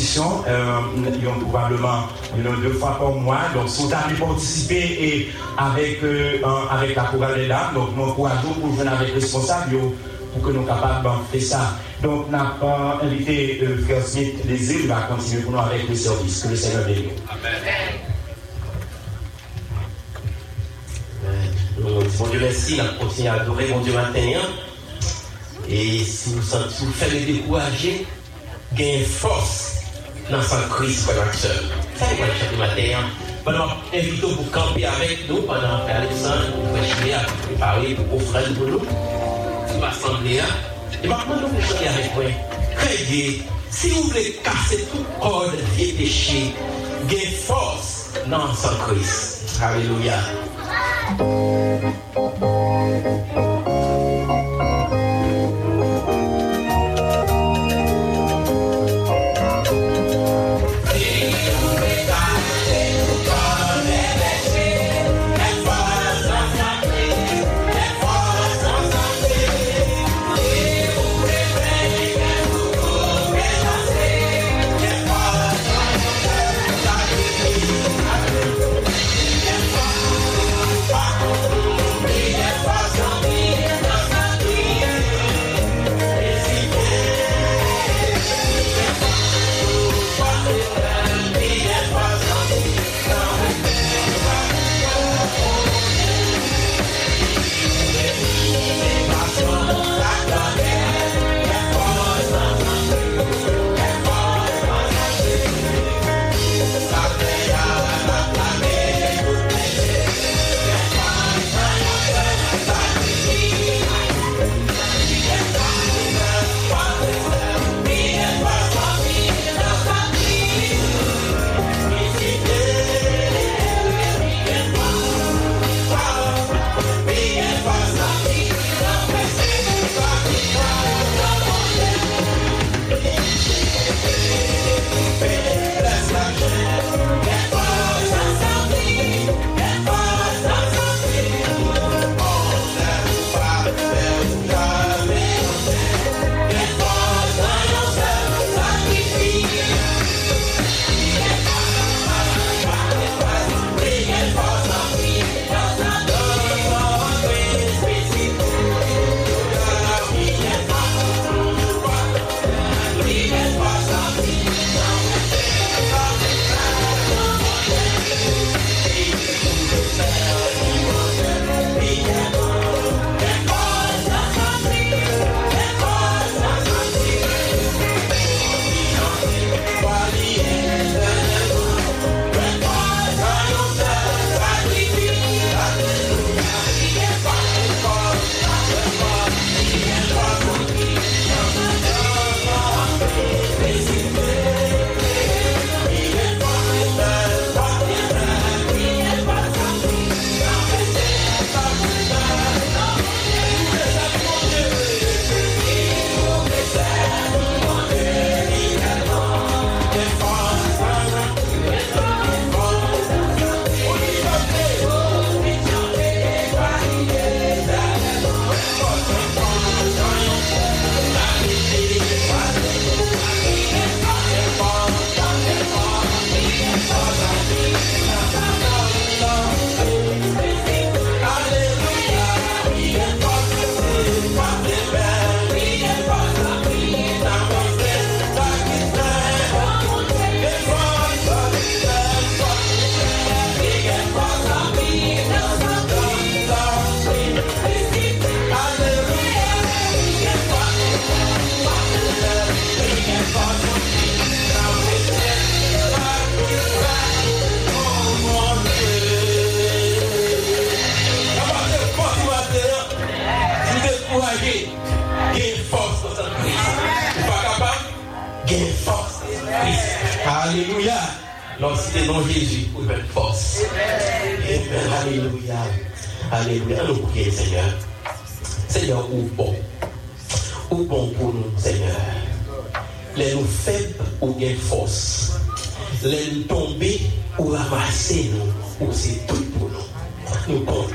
fait répétition. Euh, ils ont probablement deux fois par mois. Donc, si vous avez participé et avec, euh, avec la chorale des dames, donc nous encourageons pour venir avec responsable pour que nous soyons capables de faire ça. Donc, on a pas invité le frère Smith les îles, va continuer pour nous avec le service. Que le Seigneur bénisse. Amen. Bon Dieu merci, on continue à adorer mon Dieu matin. Et si vous, si vous faites décourager, gagnez force dans son Christ pendant seul. Ça, c'est chaque matin. Pendant invitons pour camper avec nous pendant que Alexandre vous faites à préparer pour offrir pour nous. Pour m'assembler. Et maintenant, vous chanter avec moi? Créez, si vous voulez casser tout corps de vieux péché, gagnez force dans son Christ. Alléluia.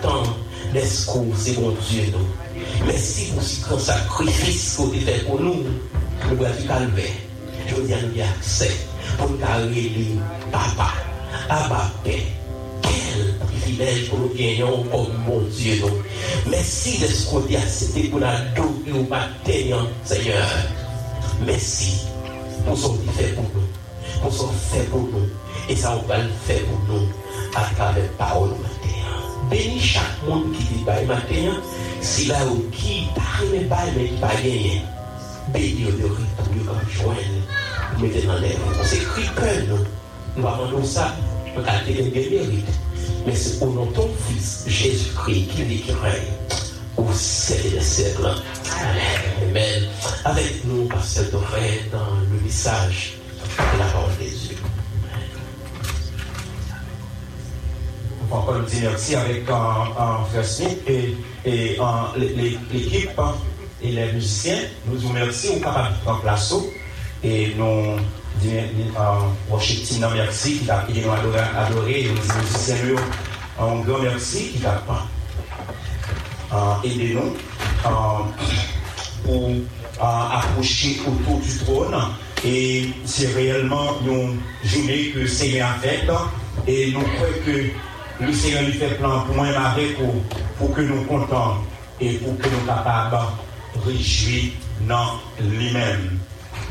attendre c'est bon Dieu. Merci pour ce sacrifice que vous fait pour nous. Nous avons fait calvaire. Je veux dire, nous avons accès pour nous carrer papa, Abba, Quel privilège que nous gagnons comme mon Dieu. Merci de ce qu'on pour la et au matin, Seigneur. Merci pour ce qu'il fait pour nous, pour ce qu'on fait pour nous, et ça, on va le faire pour nous à travers parole. Bénis chaque monde qui dit bail matin, si là où qui parle bail mais qui pas gagné. Bénis de retour comme joindre, mettez dans l'air. On s'écrit que nous, nous avons ça, nous avons des mérites. Mais c'est pour notre ton Fils, Jésus-Christ, qui dit qu'il règne au ciel des siècles. Amen. Avec nous, Pasteur Doré, dans le message de la parole des Dieu. On va encore nous dire merci avec un frère Smith et, et l'équipe hein, et les musiciens. Nous vous remercions de prendre place et nous disons euh, merci qui t'a adoré, et nous, un grand merci qui t'a euh, aidé nous euh, pour approcher autour du trône. Et c'est réellement une journée que le Seigneur a. Et nous croyons que le Seigneur lui fait plan pour moi avec pour, pour que nous contents et pour que nous capables réjouir dans lui-même.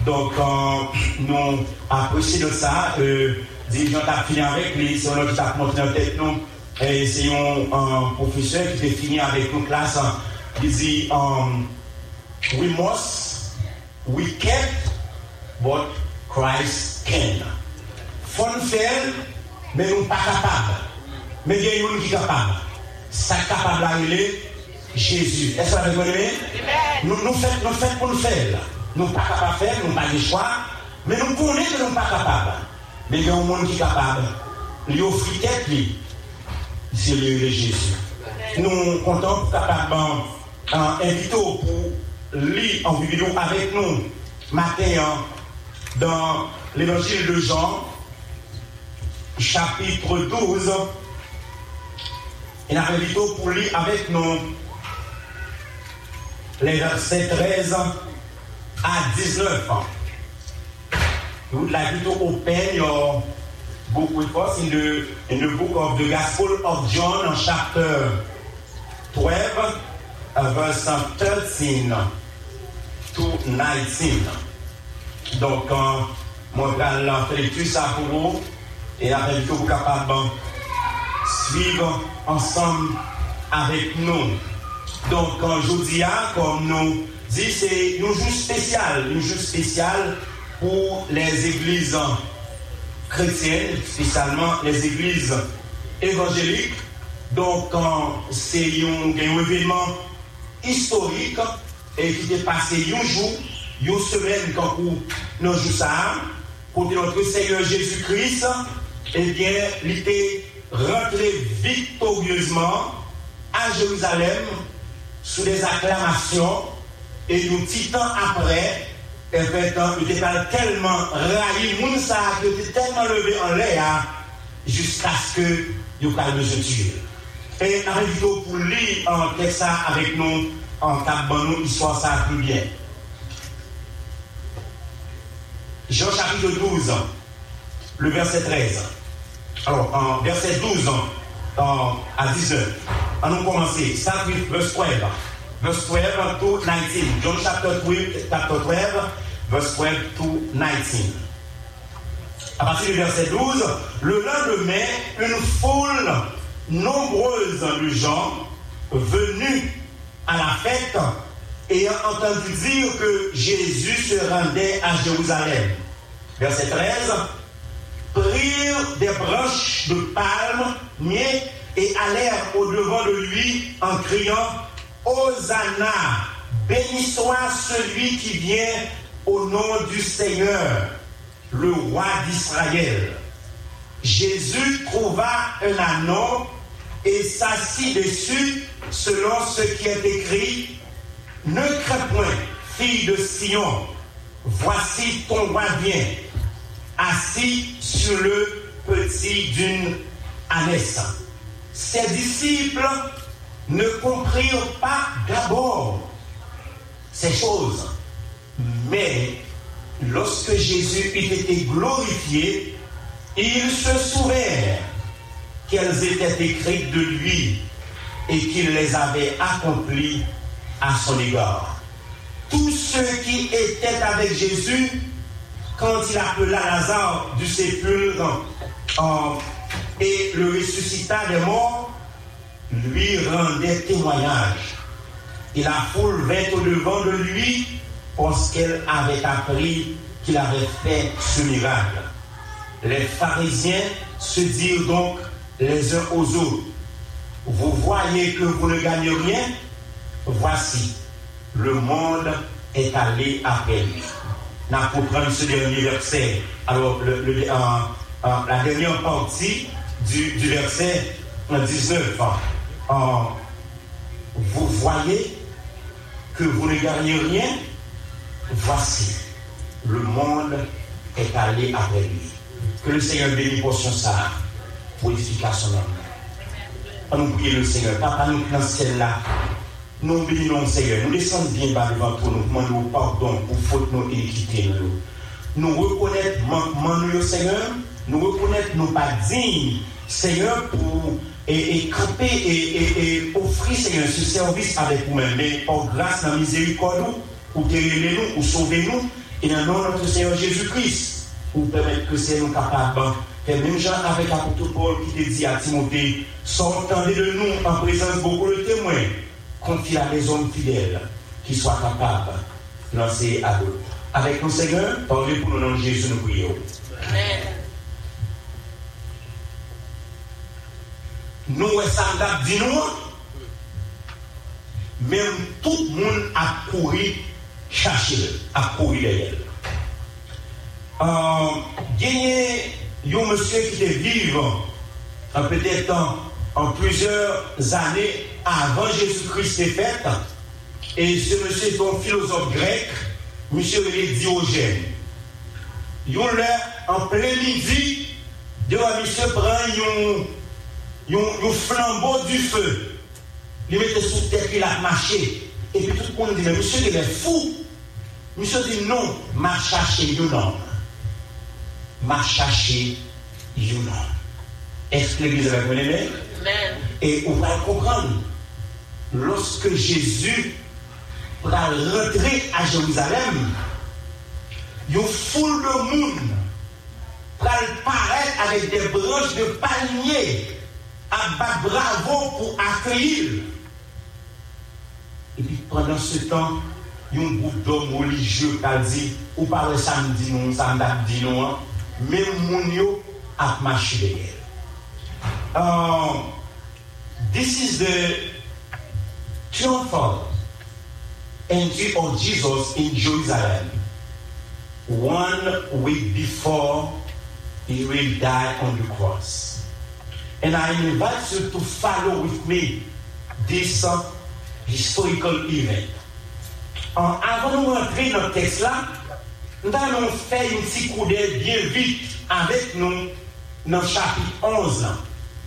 Donc, euh, nous apprécions ça. Euh, dirigeant a fini avec lui, c'est un qui a montré en tête nous. Et c'est un, professeur qui a fini avec nous classe. Il dit, um, we must, we can't, but Christ can. Nous faire, mais nous pas capables. Mais il y a une qui est capable. Ça capable est Jésus. Est-ce que vous avez Nous nous faisons nous fait pour nous faire. Nous pas capables de faire, nous pas de choix. Mais nous connaissons que nous pas capables. Mais il y a un monde qui est capable. Il offre tête, lui. C'est le de Jésus. Nous comptons pour capable d'inviter pour lire en vidéo avec nous matin hein, dans l'évangile de Jean, chapitre 12. Et nous invitons pour lire avec nous les versets 13 à 19. We would like you to open your book with us in the, book of the Gospel of John, chapter 12, uh, verse 13 to 19. Donc, euh, moi, je vais faire ça pour vous et après, vous capable de suivre ensemble avec nous. Donc, quand je dis, comme nous dit, c'est un jour spécial, un jour spécial pour les églises chrétiennes, spécialement les églises évangéliques. Donc, c'est un, événement historique et qui est passé un jour, une semaine quand nous jouons ça, que notre Seigneur Jésus-Christ, eh bien, il était rentré victorieusement à Jérusalem sous des acclamations et nous temps après, en fait, il était tellement raillé, moun ça, il était tellement levé en l'air jusqu'à ce que calme de Dieu. Et arrivons pour lire un texte ça avec nous en capant nous histoire ça plus bien. Jean chapitre 12, le verset 13. Alors, en verset 12 en, à 19. On nous commencer. Start with verse 12. Verse 12 to 19. John chapter 12, chapter 12 verse 12 to 19. À partir du verset 12, le lendemain, une foule nombreuse de gens venus à la fête ayant entendu dire que Jésus se rendait à Jérusalem. Verset 13, prirent des branches de palme, et allèrent au-devant de lui en criant Hosanna, béni soit celui qui vient au nom du Seigneur, le roi d'Israël. Jésus trouva un anneau et s'assit dessus selon ce qui est écrit Ne crains point, fille de Sion, voici ton roi vient, assis sur le petit d'une ânesse. Ses disciples ne comprirent pas d'abord ces choses. Mais lorsque Jésus eut été glorifié, ils se souvinrent qu'elles étaient écrites de lui et qu'il les avait accomplies à son égard. Tous ceux qui étaient avec Jésus, quand il appela Lazare du sépulcre et le ressuscita des morts, lui rendaient témoignage. Et la foule vint au-devant de lui parce qu'elle avait appris qu'il avait fait ce miracle. Les pharisiens se dirent donc les uns aux autres, vous voyez que vous ne gagnez rien, voici, le monde est allé après lui. Nous prendre ce dernier verset. Alors, la dernière partie du, verset 19. vous voyez que vous ne gagnez rien, voici, le monde est allé après lui. Que le Seigneur bénisse pour son ça, pour l'édification de On nous prie le Seigneur, Papa, nous dans ciel là. Nous bénissons Seigneur, nous descendons bien bas devant toi, nous demandons pardon pour faute nos iniquités. Nous, reconnaissons manquement nous, Seigneur, nous reconnaissons nos pas dignes, Seigneur, pour et, camper et, et, offrir, Seigneur, ce service avec vous-même. Mais par grâce, la miséricorde, pour guérir nous, pour sauver nous, et dans le nom de notre Seigneur Jésus-Christ, pour permettre que c'est nous capables. Et même gens avec l'apôtre Paul qui te dit à Timothée, sortez de nous en présence de beaucoup de témoins, confie à des hommes fidèles qui soient capables de lancer à d'autres. Avec nous, Seigneur, parlez pour nous nom de Jésus, nous prions. Amen. Nous, ça dit nous, même tout le monde a couru chercher, a couru derrière. Euh, gagner un monsieur qui était vivant, peut-être en, plusieurs années avant Jésus-Christ est fait, et ce monsieur est un philosophe grec, monsieur est Diogène. Il en plein midi, de monsieur prend un flambeau du feu. Il mettait sous terre, il a marché. Et puis tout le monde dit, mais monsieur, il est fou. Monsieur dit, non, m'a cherché un homme. M'a cherché un homme. Est-ce que l'église va Amen. Et on va comprendre. loske Jezu pral rentre a Jeouzalem, yo foule de moun pral paret avek de broche de palmiye ap bat bravo pou akayil. Epi prendan se tan, yon goup d'om religye kal di, ou pare samdi nou, samdak di nou an, men moun yo ap machi de gel. Euh, um, this is the triumphal entry of Jesus in Jerusalem. One week before he will die on the cross. And I invite you to follow with me this uh, historical event. Uh, avant de rentrer dans le texte là, nous allons faire un petit coup d'œil bien vite avec nous dans chapitre 11.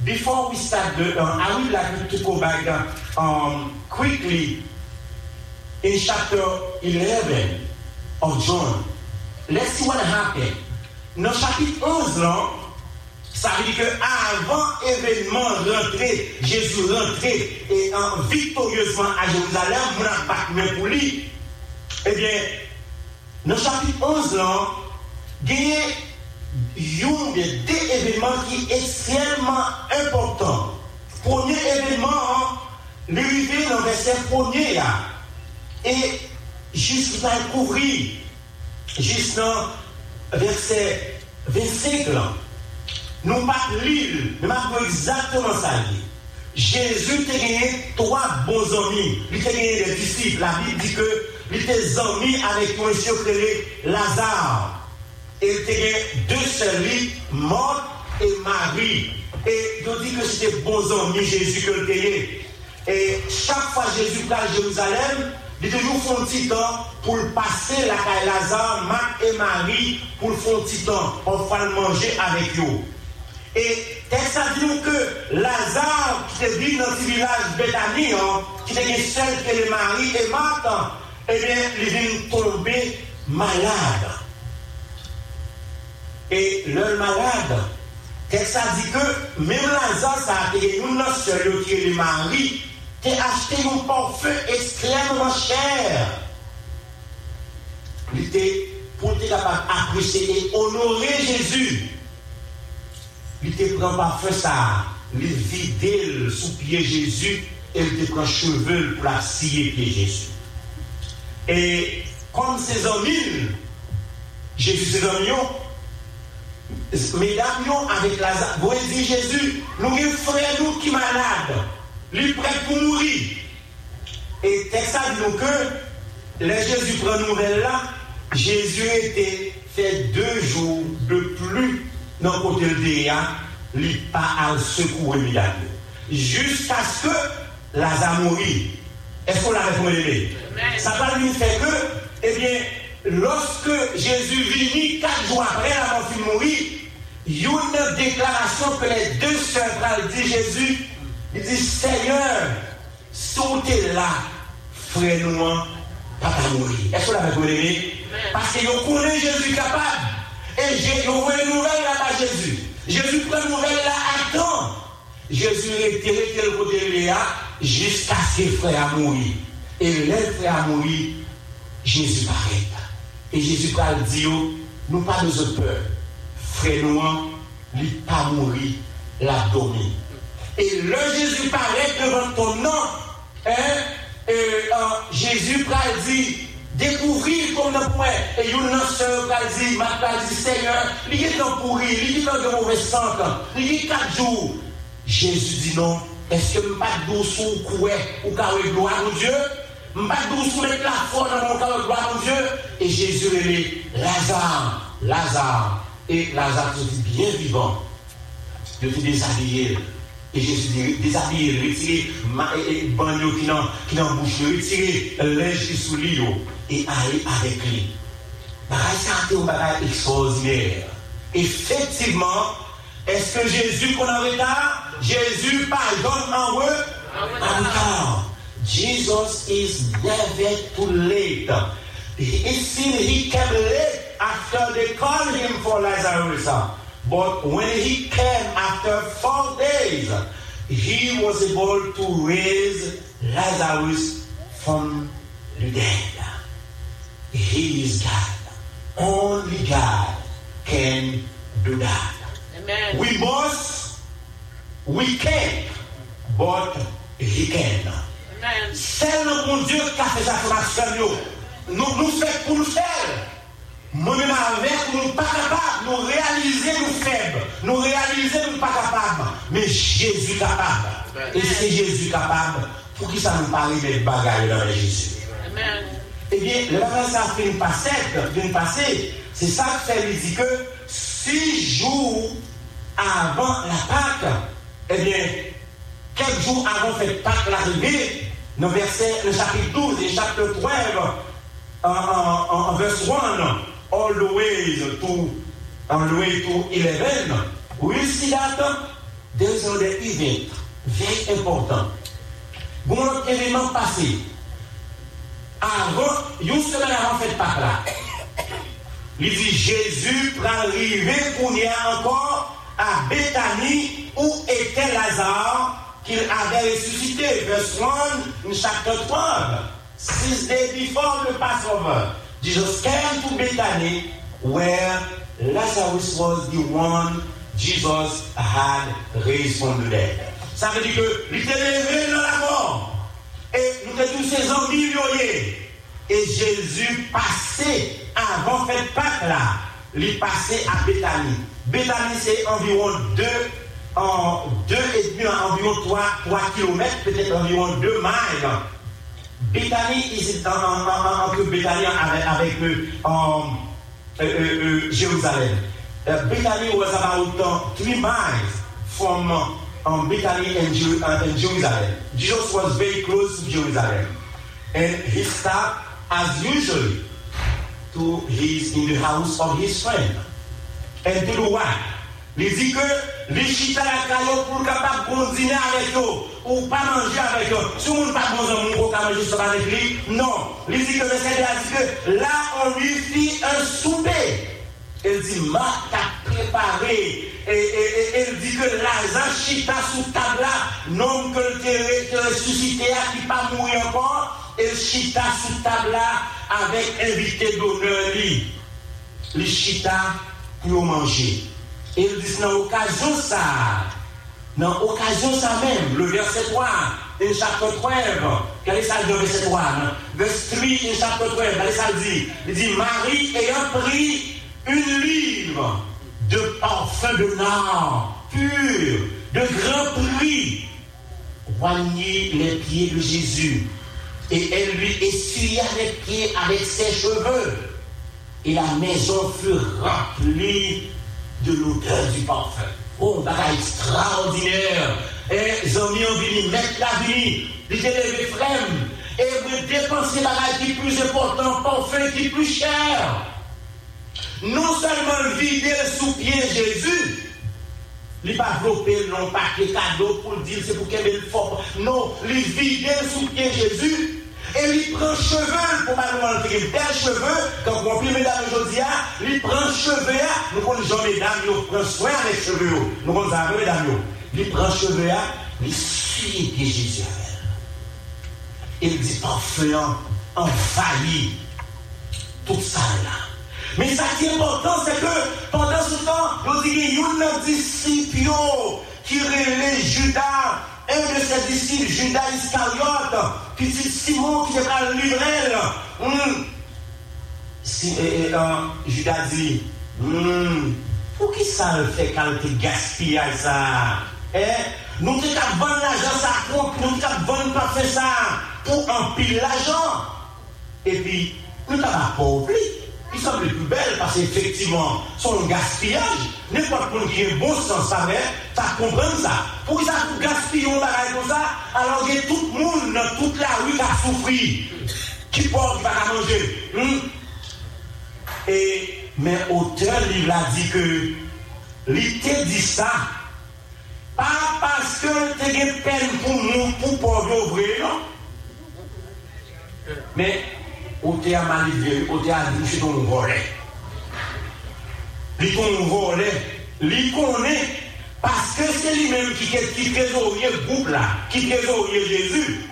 before we start the, um, I would like to go back um, um quickly in chapter 11 of John. Let's see what happened. Nan chapit 11 lan, sa vi ke avan evenman rentre, Jezu rentre, et an victorieusement a Jerusalem, moun an pak men pou li, ebyen, eh nan chapit 11 lan, genye y a deux événements qui sont extrêmement importants. Premier événement, l'arrivée dans le verset premier, là, et jusqu'à couvrir, jusqu'à verset 25, là, nous pas l'île, nous pas exactement ça. Jésus a gagné trois bons amis. Il a gagné des disciples. La Bible dit que il amis avec monsieur Lazare. Il était deux sœurs, Marthe et Marie. Et il dit que c'était bons amis Jésus que le Et chaque fois Jésus va à Jérusalem, il toujours font petit temps pour passer la caille Lazare, Marthe et Marie, pour faire un petit temps, pour faire manger avec eux. Et texte dit que Lazare, qui était venu dans ce village Bethany, hein, qui était seul que le mari et Marthe, eh bien, il vient tomber malade. Et le malade, texte a dit que même Lazare, ça a été une seule qui est le mari, qui a acheté un parfum extrêmement cher. Il était pour être capable d'apprécier et honorer Jésus. Il te prend parfum ça, il vide sous pied Jésus et il te prend cheveux pour la scier pied Jésus. Et comme ses amis, Jésus ses amis, mesdames avec Lazare, vous dit Jésus, nous avons frère nous qui malade, lui prêt pour mourir. Et c'est ça nous que les Jésus prend nouvelle là, Jésus était fait deux jours de plus dans le côté de il pas à secourir immédiatement. Jusqu'à ce que Lazare mourit. Est-ce qu'on l'a répondu? Ça va lui faire que, eh bien, lorsque Jésus vit quatre jours après avoir fini mourir, il y a une déclaration que les deux sœurs dit Jésus, il dit Seigneur, sautez là, frère nous, papa mourir. Est-ce qu'on l'a répondu Parce que nous connaissons Jésus capable. Et nous voyons une nouvelle là-bas Jésus. Jésus prend une nouvelle là à temps. Jésus est le côté de Léa jusqu'à ses frères mourir. Et les frères mourir, Jésus paraît. Et Jésus parle dit, nous pas de peur. Frère nous, il pas mourir, dormi. Et le Jésus paraît devant ton nom. Hein, euh, Jésus parle dit, découvrir comme nous pouvons. Et une sœur qui dit, ma dit, Seigneur, il est dans pourri, il est dans de mauvais sang, il est quatre jours. Jésus dit non, est-ce que je ne pas sous coué ou carré gloire à Dieu? La foi dans mon carré gloire à Dieu? Et Jésus est Lazare, Lazare. Et Lazare se dit bien vivant. Je suis déshabillé. Et Jésus dit, déshabillé, retirez le bandeau qui n'en bouche, retirez l'âge qui sous l'île et aller avec lui. C'est un bagage extraordinaire. Effectivement, est-ce que Jésus qu'on a retard? Jésus pardonne en eux encore. Jesus is never too late. It seemed he came late after they called him for Lazarus. But when he came after four days, he was able to raise Lazarus from the dead. He is God. Only God can do that. Amen. We must, we can, but He can. C'est le bon Dieu qui a fait ça sur Nous nous faisons pour le faire. Moi-même avec, nous pas capables, nous réaliser nous faibles, nous réaliser nous pas capables. Mais Jésus capable. Et c'est Jésus capable. Pour qui ça nous parle des bagailles dans Jésus? Eh bien, le ça fait une passette, une. C'est ça que fait dit que six jours avant la Pâque, eh bien, quelques jours avant cette Pâque l'arrivée, dans le chapitre 12 et chapitre 12, en, en, en verse 1, all the way to, way to 11, we see that there is an event very important. Bon, événement passé avant, une semaine avant cette Pâque là, il dit Jésus prend arriver pour y encore à Bethanie où était Lazare qu'il avait ressuscité. Verse 1 chapter 12. Six days before the Passover, Jesus came to Bethany where Lazarus was the one Jesus had raised from the. Ça veut dire que il était levé dans la mort. Et nous avons tous ces envies Et Jésus passait avant cette Pâque là, il passait à Bethanie. Bethanie c'est environ 2 en deux et demi, environ 3, 3 km, peut-être environ 2 miles. Bethanie, ici, entre Bethanie avec, avec euh, euh, euh, Jérusalem. Bethany was about 3 miles from um, Bethany and, and Jerusalem. Jesus was very close to Jerusalem. And he stopped, as usual, to his, in the house of his friend. And to do what? Il dit que les chita la caillou pour capable de dîner avec eux ou pas manger avec eux. Si on ne pas bon un pour manger ça avec lui, non. Il dit que le Seigneur dit que là on lui fit un souper. Il dit, Marc a préparé. Et, il dit que Lazare chita sous table non que le ressuscité qui pas mourir encore, il chita sous table avec invité d'honneur lui. Le chita pour manger. Et il dit, dans l'occasion ça, dans l'occasion ça même, le verset 3, in chapitre 12, quel est ça le verset 3 Verset 3 in chapitre 12, quel est ça dit Il dit, Marie ayant pris une livre de parfum de nard pur, de grand prix, voignit les pieds de Jésus. Et elle lui essuya les pieds avec ses cheveux. Et la maison fut remplie de l'odeur du parfum. Oh, bagage extraordinaire. Et amis ont venu mettre la vie, les élèves frères, et vous dépenser la qui plus important, parfum qui plus cher non seulement vider sous pied Jésus, il pas développer non pas que cadeau pour dire c'est pour qu'il le fort. Non, il vider sous pied Jésus. Et il prend cheveux, pour mal des belles cheveux, quand on prie mesdames aujourd'hui, il prend cheveux, nous connaissons mesdames, il prend soin des cheveux, nous connaissons mesdames, il prend cheveux, il suit Jésus. Il dit parfait, envahi, tout ça là. Mais ça qui est important, c'est que pendant ce temps, nous dit qu'il y a un disciple qui relève Judas, un de ses disciples, Judas Iscariote, qui dit Simon qui est à livrel. Mm. Si, eh, eh, um, Judas dit, mm, pou ki sa l fè kal te gaspia sa? Eh, nou te kap ban l'ajan sa kont, nou te kap ban pa fè sa, pou anpil l'ajan. E pi, nou ta va pa oubli. Qui semble plus belles parce qu'effectivement, sont un gaspillage. N'importe qui a un bon sens, ça ça comprend ça? Pour ça, pour gaspiller un bagage comme ça, alors que tout le monde dans toute la rue a souffri. Qui porte, qui va manger. Hmm? Et, mais auteur, il a dit que, il dit ça, pas parce que tu as peine pour nous, pour ouvrir, non? Mais, ou te a malivye, ou te a dit c'est ton volet. Li ton volet, li connaît, parce que c'est lui-même qui, qui le groupe là, qui Jésus.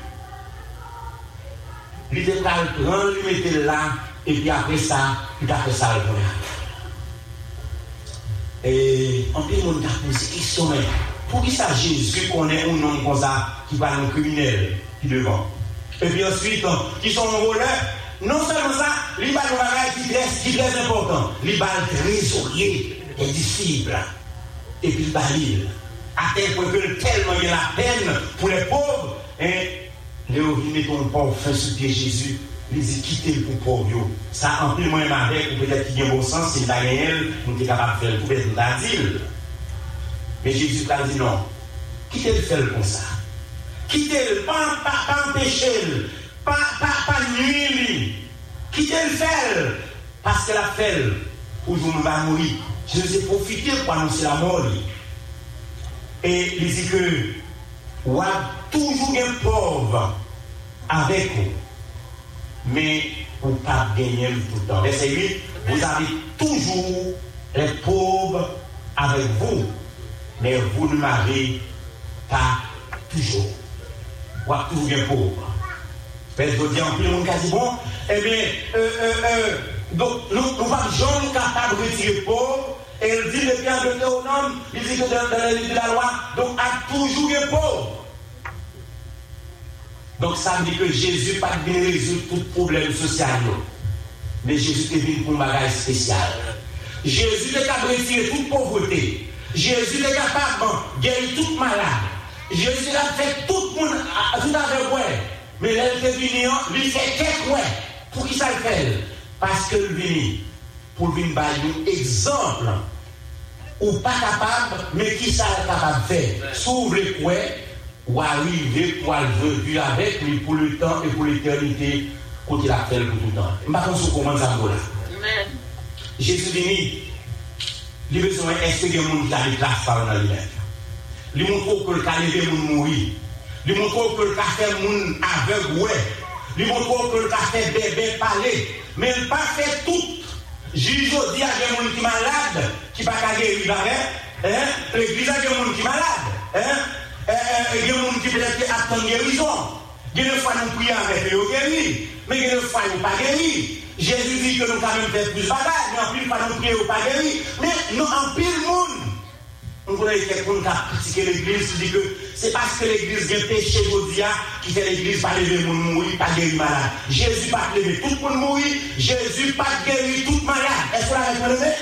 Il était le prendre, lui mettait là, et puis après ça, il a fait ça le. Et en plus, on a posé question, mais pour qui ça Jésus connaît un nom comme ça, qui parle un criminel, qui devant. Et puis ensuite, qui sont voleurs, non seulement ça, il y a qui est très important. Il y a trésorier des disciples. Et puis il À tel point que tellement il y a la peine pour les pauvres. Et les met ton pauvre fin sous pied Jésus. Il dit quittez le pour pauvre. Ça en plus moins avec, ou peut-être qu'il y a un bon sens, c'est la réelle, on est capable de faire le peut-être d'adil. Mais Jésus a dit non. Quittez le faire comme ça. Quittez le, pas empêcher pas, pas, pas nuire. Quittez le faire. Parce que la fait, où je va mourir. Je vais profiter pour annoncer la mort. Et il dit que, vous avez toujours un pauvre avec vous. Mais vous ne pas gagner tout le temps. Verset 8, vous avez toujours les pauvres avec vous. Mais vous ne m'avez pas toujours. Vous avez toujours un pauvre. Mais je dis en plus, on a dit, bon, bien, euh, euh, donc, nous ne sommes pas jamais capables de retirer pauvre. Et il dit, le bien de Théonome, il dit que dans, la de la loi, donc, a toujours un pauvre. Donc, ça veut dire que Jésus pas bien résoudre tout problème social. Mais Jésus est venu pour un bagage spécial. Jésus est capable de toute pauvreté. Jésus est capable de guérir toute malade. Jésus a fait tout le monde, tout avec Mais l'intervenir, lui fait quelque ouais. Pour qui ça le fait Parce que lui, pour lui donner un exemple, ou pas capable, mais qui ça est capable de faire? S'ouvre quoi ou arriver pour vivre avec lui pour le temps et pour l'éternité, quand il a fait pour tout le temps. Je ne sais pas comment ça va là. Jésus dit, Il a besoin est-ce que monde qui a des classes par dans lui-même. Il montre que le lever monde mourir. Li montrou ke lta fè moun avek wè. Li montrou ke lta fè bebe pale. Men pa fè tout. Jizo di a gen moun ki malade, ki pa kage yi barè. Eh? L'eglise a gen moun ki malade. Eh? Eh, gen moun ki pèlè ki atan gerizon. Gen e fwa nou priya avek yo geni. Men gen e fwa nou pa geni. Jezi di ke nou kamen pèlè plus bagay. Nou anpil pa nou priya ou pa geni. Men non, nou anpil moun. Connaît quelqu'un qui a critiqué l'église, dit que c'est parce que l'église a péché Godia qui fait l'église pas lever le monde mourir, pas guérir malade. Jésus pas lever tout le monde mourir, Jésus pas guérir tout malade. Est-ce que vous l'avez